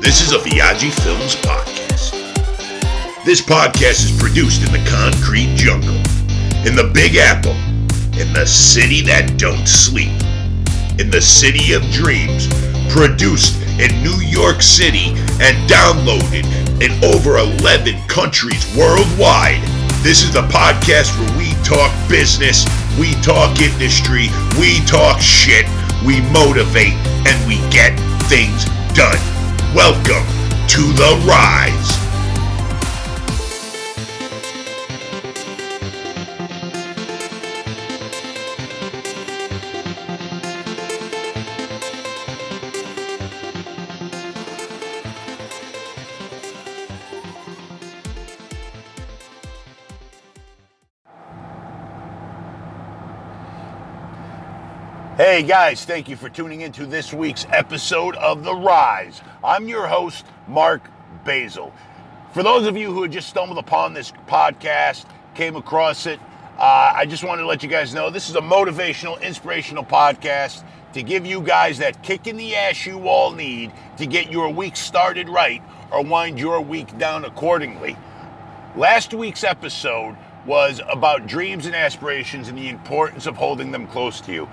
This is a Viaggi Films podcast. This podcast is produced in the concrete jungle, in the Big Apple, in the city that don't sleep, in the city of dreams, produced in New York City and downloaded in over 11 countries worldwide. This is the podcast where we talk business, we talk industry, we talk shit, we motivate, and we get things done. Welcome to The Rise. Hey guys, thank you for tuning into this week's episode of The Rise. I'm your host, Marc Basil. For those of you who had just stumbled upon this podcast, came across it, uh, I just wanted to let you guys know this is a motivational, inspirational podcast to give you guys that kick in the ass you all need to get your week started right or wind your week down accordingly. Last week's episode was about dreams and aspirations and the importance of holding them close to you.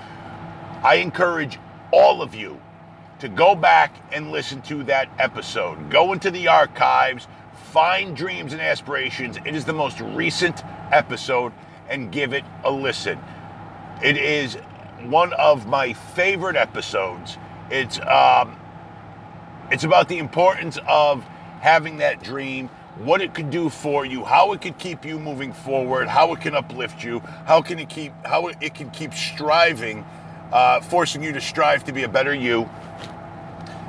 I encourage all of you to go back and listen to that episode. Go into the archives, find Dreams and Aspirations. It is the most recent episode and give it a listen. It is one of my favorite episodes. It's um, it's about the importance of having that dream, what it could do for you, how it could keep you moving forward, how it can uplift you, how can it keep how it can keep striving uh, forcing you to strive to be a better you.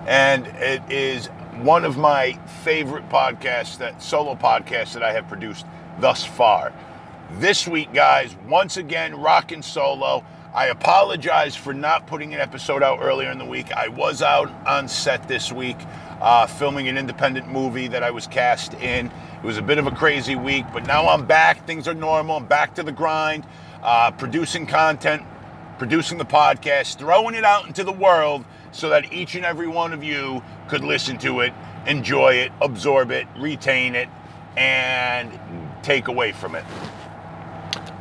And it is one of my favorite podcasts, that solo podcast that I have produced thus far. This week, guys, once again, rocking solo. I apologize for not putting an episode out earlier in the week. I was out on set this week uh, filming an independent movie that I was cast in. It was a bit of a crazy week, but now I'm back. Things are normal. I'm back to the grind, uh, producing content, producing the podcast, throwing it out into the world so that each and every one of you could listen to it, enjoy it, absorb it, retain it, and take away from it.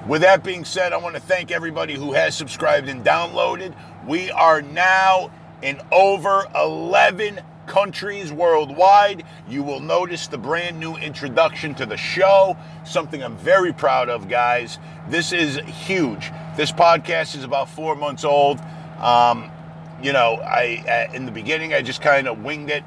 With that being said, I want to thank everybody who has subscribed and downloaded. We are now in over 11 countries worldwide. You will notice the brand new introduction to the show, something I'm very proud of, guys. This is huge. This podcast is about four months old. Um, you know, I in the beginning I just kind of winged it,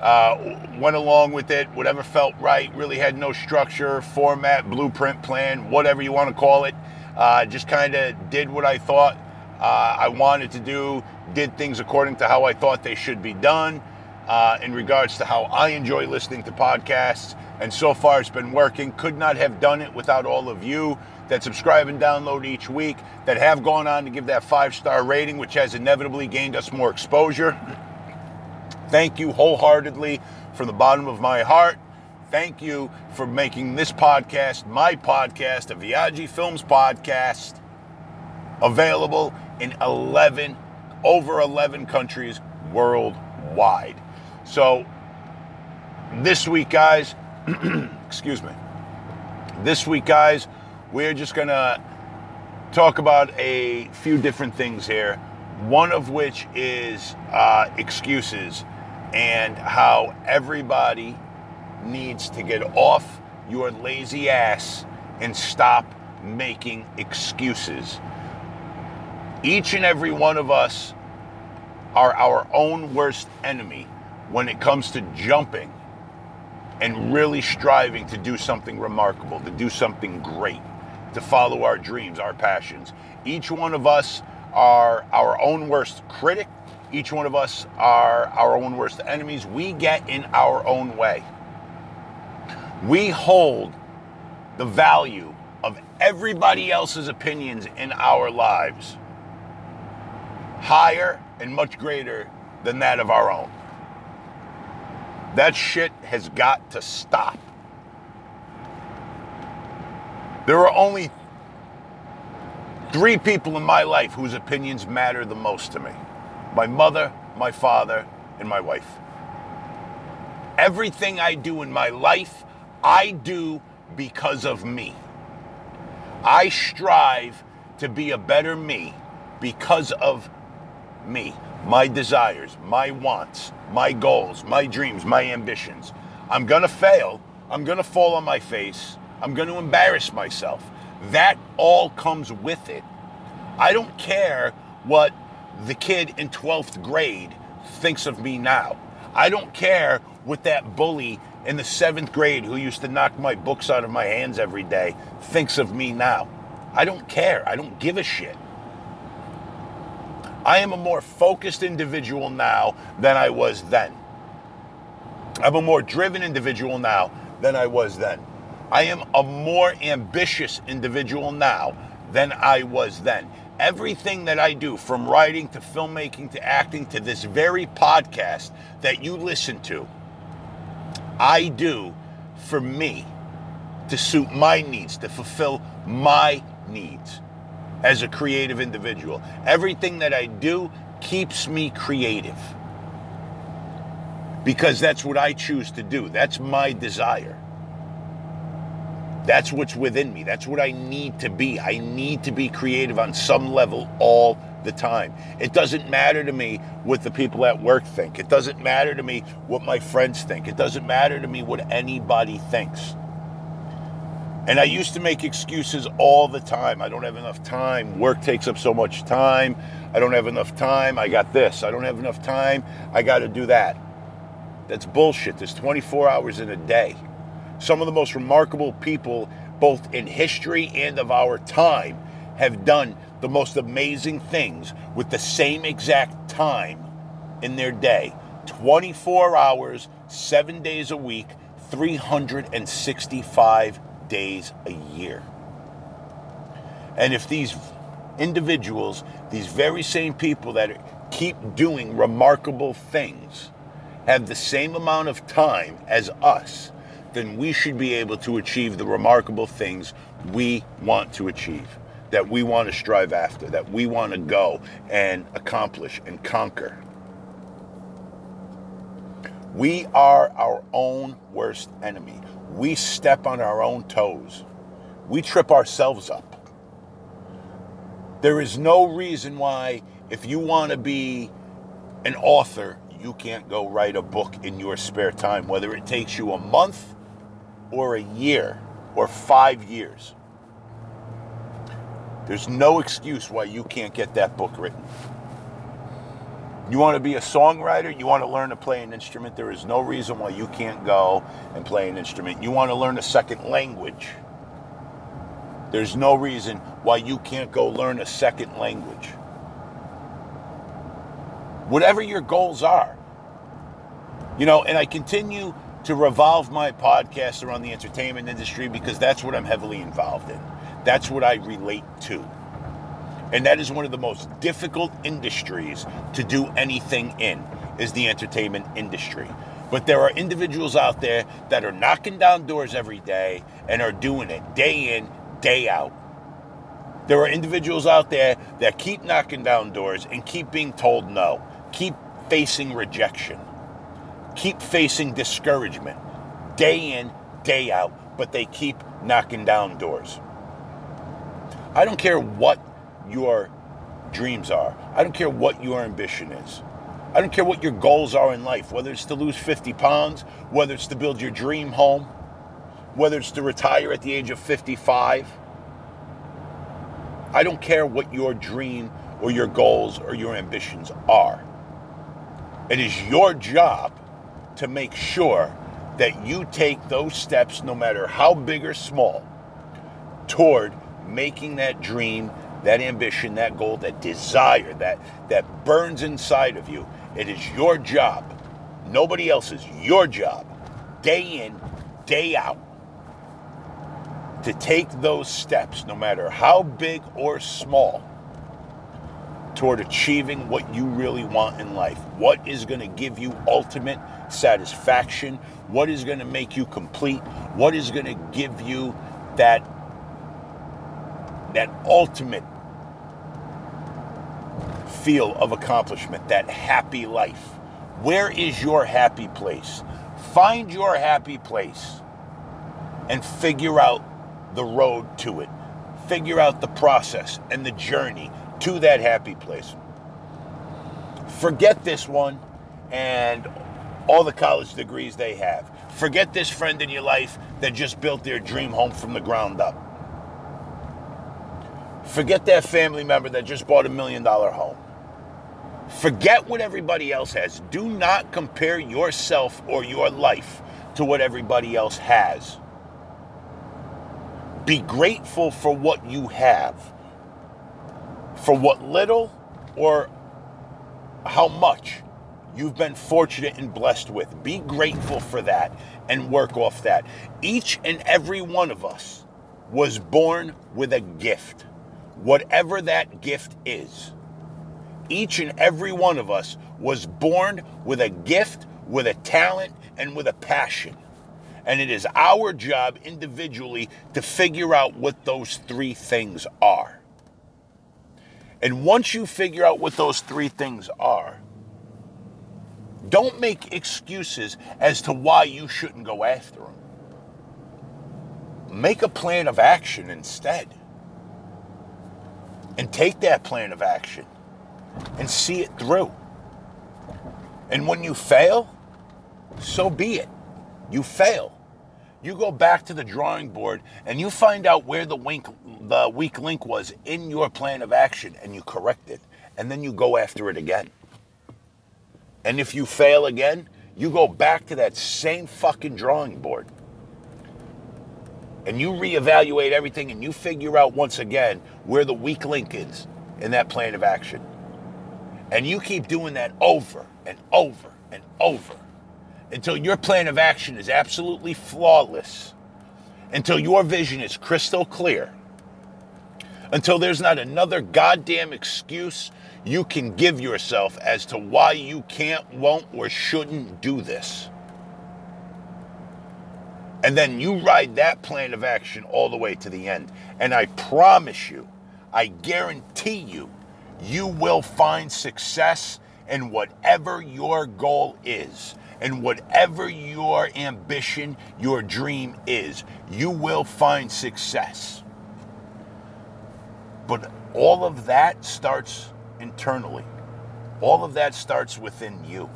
uh, went along with it, whatever felt right. Really had no structure, format, blueprint, plan, whatever you want to call it. Uh, just kind of did what I thought uh, I wanted to do, did things according to how I thought they should be done uh, in regards to how I enjoy listening to podcasts. And so far, it's been working. Could not have done it without all of you that subscribe and download each week, that have gone on to give that five star rating, which has inevitably gained us more exposure. Thank you wholeheartedly from the bottom of my heart. Thank you for making this podcast, my podcast, a Viaggi Films podcast, available in 11, over 11 countries worldwide. So, this week, guys, excuse me, this week, guys, we're just going to talk about a few different things here. One of which is uh, excuses and how everybody needs to get off your lazy ass and stop making excuses. Each and every one of us are our own worst enemy when it comes to jumping and really striving to do something remarkable, to do something great, to follow our dreams, our passions. Each one of us are our own worst critic. Each one of us are our own worst enemies. We get in our own way. We hold the value of everybody else's opinions in our lives higher and much greater than that of our own. That shit has got to stop. There are only three people in my life whose opinions matter the most to me my mother, my father, and my wife. Everything I do in my life, I do because of me. I strive to be a better me because of me, my desires, my wants, my goals, my dreams, my ambitions. I'm going to fail. I'm going to fall on my face. I'm going to embarrass myself. That all comes with it. I don't care what the kid in 12th grade thinks of me now. I don't care what that bully in the seventh grade who used to knock my books out of my hands every day thinks of me now. I don't care. I don't give a shit. I am a more focused individual now than I was then. I'm a more driven individual now than I was then. I am a more ambitious individual now than I was then. Everything that I do, from writing to filmmaking to acting to this very podcast that you listen to, I do for me to suit my needs, to fulfill my needs as a creative individual. Everything that I do keeps me creative because that's what I choose to do. That's my desire. That's what's within me. That's what I need to be. I need to be creative on some level all the time. It doesn't matter to me what the people at work think. It doesn't matter to me what my friends think. It doesn't matter to me what anybody thinks. And I used to make excuses all the time. I don't have enough time. Work takes up so much time. I don't have enough time. I got this. I don't have enough time. I got to do that. That's bullshit. There's 24 hours in a day. Some of the most remarkable people, both in history and of our time, have done the most amazing things with the same exact time in their day 24 hours, seven days a week, 365 days a year. And if these individuals, these very same people that keep doing remarkable things, have the same amount of time as us, then we should be able to achieve the remarkable things we want to achieve, that we want to strive after, that we want to go and accomplish and conquer. We are our own worst enemy. We step on our own toes. We trip ourselves up. There is no reason why, if you want to be an author, you can't go write a book in your spare time, whether it takes you a month or a year or five years. There's no excuse why you can't get that book written. You want to be a songwriter, you want to learn to play an instrument, there is no reason why you can't go and play an instrument. You want to learn a second language. There's no reason why you can't go learn a second language. Whatever your goals are. You know, and I continue to revolve my podcast around the entertainment industry because that's what I'm heavily involved in. That's what I relate to. And that is one of the most difficult industries to do anything in is the entertainment industry. But there are individuals out there that are knocking down doors every day and are doing it day in, day out. There are individuals out there that keep knocking down doors and keep being told no, keep facing rejection keep facing discouragement day in, day out, but they keep knocking down doors. I don't care what your dreams are, I don't care what your ambition is. I don't care what your goals are in life, whether it's to lose 50 pounds, whether it's to build your dream home, whether it's to retire at the age of 55. I don't care what your dream or your goals or your ambitions are. It is your job to make sure that you take those steps, no matter how big or small, toward making that dream, that ambition, that goal, that desire, that, that burns inside of you. It is your job, nobody else's, your job, day in, day out, to take those steps, no matter how big or small, toward achieving what you really want in life. What is going to give you ultimate satisfaction, what is going to make you complete, what is going to give you that that ultimate feel of accomplishment, that happy life. Where is your happy place? Find your happy place and figure out the road to it. Figure out the process and the journey to that happy place. Forget this one and all the college degrees they have. Forget this friend in your life that just built their dream home from the ground up. Forget that family member that just bought a million dollar home. Forget what everybody else has. Do not compare yourself or your life to what everybody else has. Be grateful for what you have, for what little or how much you've been fortunate and blessed with. Be grateful for that and work off that. Each and every one of us was born with a gift, whatever that gift is. Each and every one of us was born with a gift, with a talent, and with a passion. And it is our job individually to figure out what those three things are. And once you figure out what those three things are, don't make excuses as to why you shouldn't go after them. Make a plan of action instead. And take that plan of action and see it through. And when you fail, so be it. You fail. You go back to the drawing board and you find out where the, wink, the weak link was in your plan of action and you correct it. And then you go after it again. And if you fail again, you go back to that same fucking drawing board. And you reevaluate everything and you figure out once again where the weak link is in that plan of action. And you keep doing that over and over and over until your plan of action is absolutely flawless, until your vision is crystal clear, until there's not another goddamn excuse you can give yourself as to why you can't, won't, or shouldn't do this. And then you ride that plan of action all the way to the end. And I promise you, I guarantee you, you will find success in whatever your goal is and whatever your ambition, your dream is. You will find success. But all of that starts internally. All of that starts within you.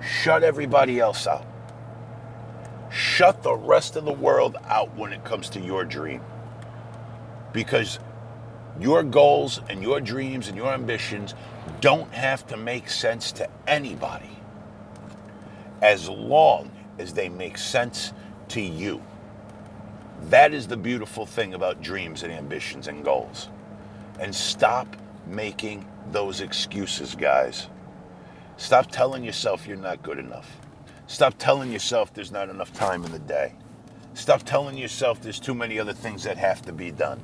Shut everybody else out. Shut the rest of the world out when it comes to your dream. Because your goals and your dreams and your ambitions don't have to make sense to anybody as long as they make sense to you. That is the beautiful thing about dreams and ambitions and goals. And stop making those excuses, guys. Stop telling yourself you're not good enough. Stop telling yourself there's not enough time in the day. Stop telling yourself there's too many other things that have to be done.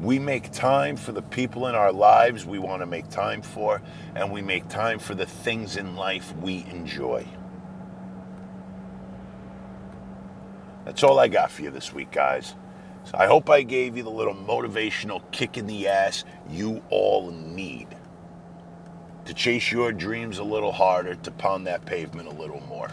We make time for the people in our lives we want to make time for, and we make time for the things in life we enjoy. That's all I got for you this week, guys. So I hope I gave you the little motivational kick in the ass you all need to chase your dreams a little harder, to pound that pavement a little more.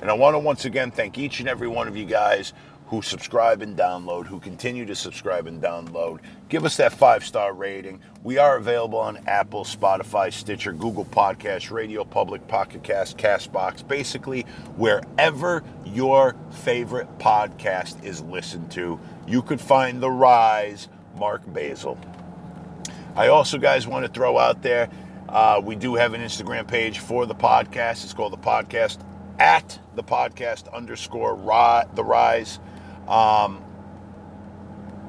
And I want to once again thank each and every one of you guys who subscribe and download, who continue to subscribe and download. Give us that five star rating. We are available on Apple, Spotify, Stitcher, Google Podcasts, Radio Public, Pocket Cast, Castbox, basically wherever your favorite podcast is listened to. You could find The Rise, Marc Basil. I also, guys, want to throw out there uh, we do have an Instagram page for the podcast. It's called the podcast at the podcast underscore ri- the rise. Um,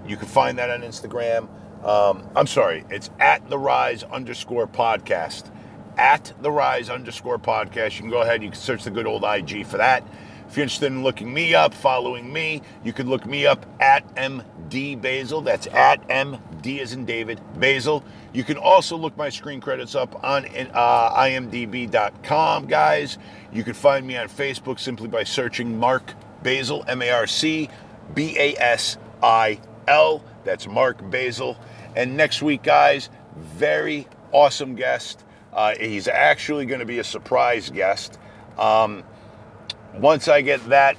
you can find that on Instagram. Um, I'm sorry, it's at the rise underscore podcast. At the rise underscore podcast. You can go ahead, you can search the good old IG for that. If you're interested in looking me up, following me, you can look me up at MD Basil. That's at MD as in David Basil. You can also look my screen credits up on uh, imdb.com, guys. You can find me on Facebook simply by searching Marc Basil, M A R C B A S I L. That's Marc Basil. And next week, guys, very awesome guest. Uh, he's actually going to be a surprise guest. Um, once I get that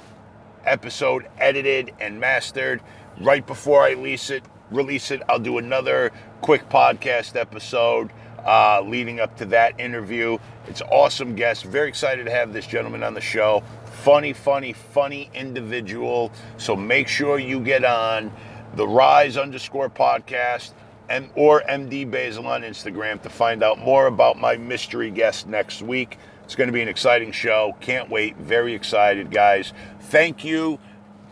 episode edited and mastered, right before I release it, release it, I'll do another quick podcast episode uh, leading up to that interview. It's awesome guest. Very excited to have this gentleman on the show. Funny, funny, funny individual. So make sure you get on the Rise underscore podcast and or MD Basil on Instagram to find out more about my mystery guest next week. It's going to be an exciting show. Can't wait. Very excited, guys. Thank you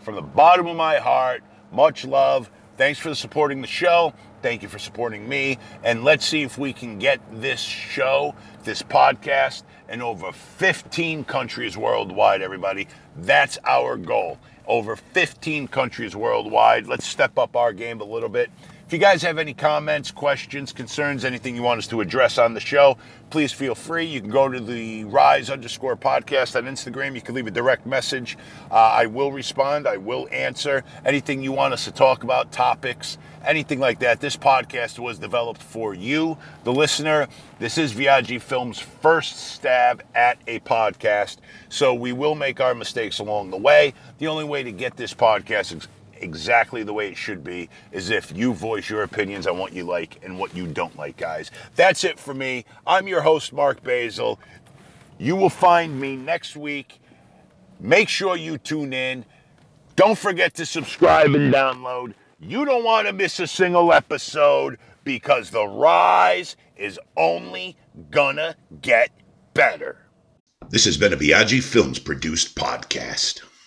from the bottom of my heart. Much love. Thanks for supporting the show. Thank you for supporting me. And let's see if we can get this show, this podcast, in over 15 countries worldwide, everybody. That's our goal. Over 15 countries worldwide. Let's step up our game a little bit. If you guys have any comments, questions, concerns, anything you want us to address on the show, please feel free. You can go to the Rise underscore podcast on Instagram. You can leave a direct message. Uh, I will respond. I will answer anything you want us to talk about, topics, anything like that. This podcast was developed for you, the listener. This is Viaggi Film's first stab at a podcast. So we will make our mistakes along the way. The only way to get this podcast exactly the way it should be is if you voice your opinions on what you like and what you don't like, guys. That's it for me. I'm your host, Marc Basil. You will find me next week. Make sure you tune in. Don't forget to subscribe and download. You don't want to miss a single episode because the rise is only gonna get better. This has been a Viaggi Films produced podcast.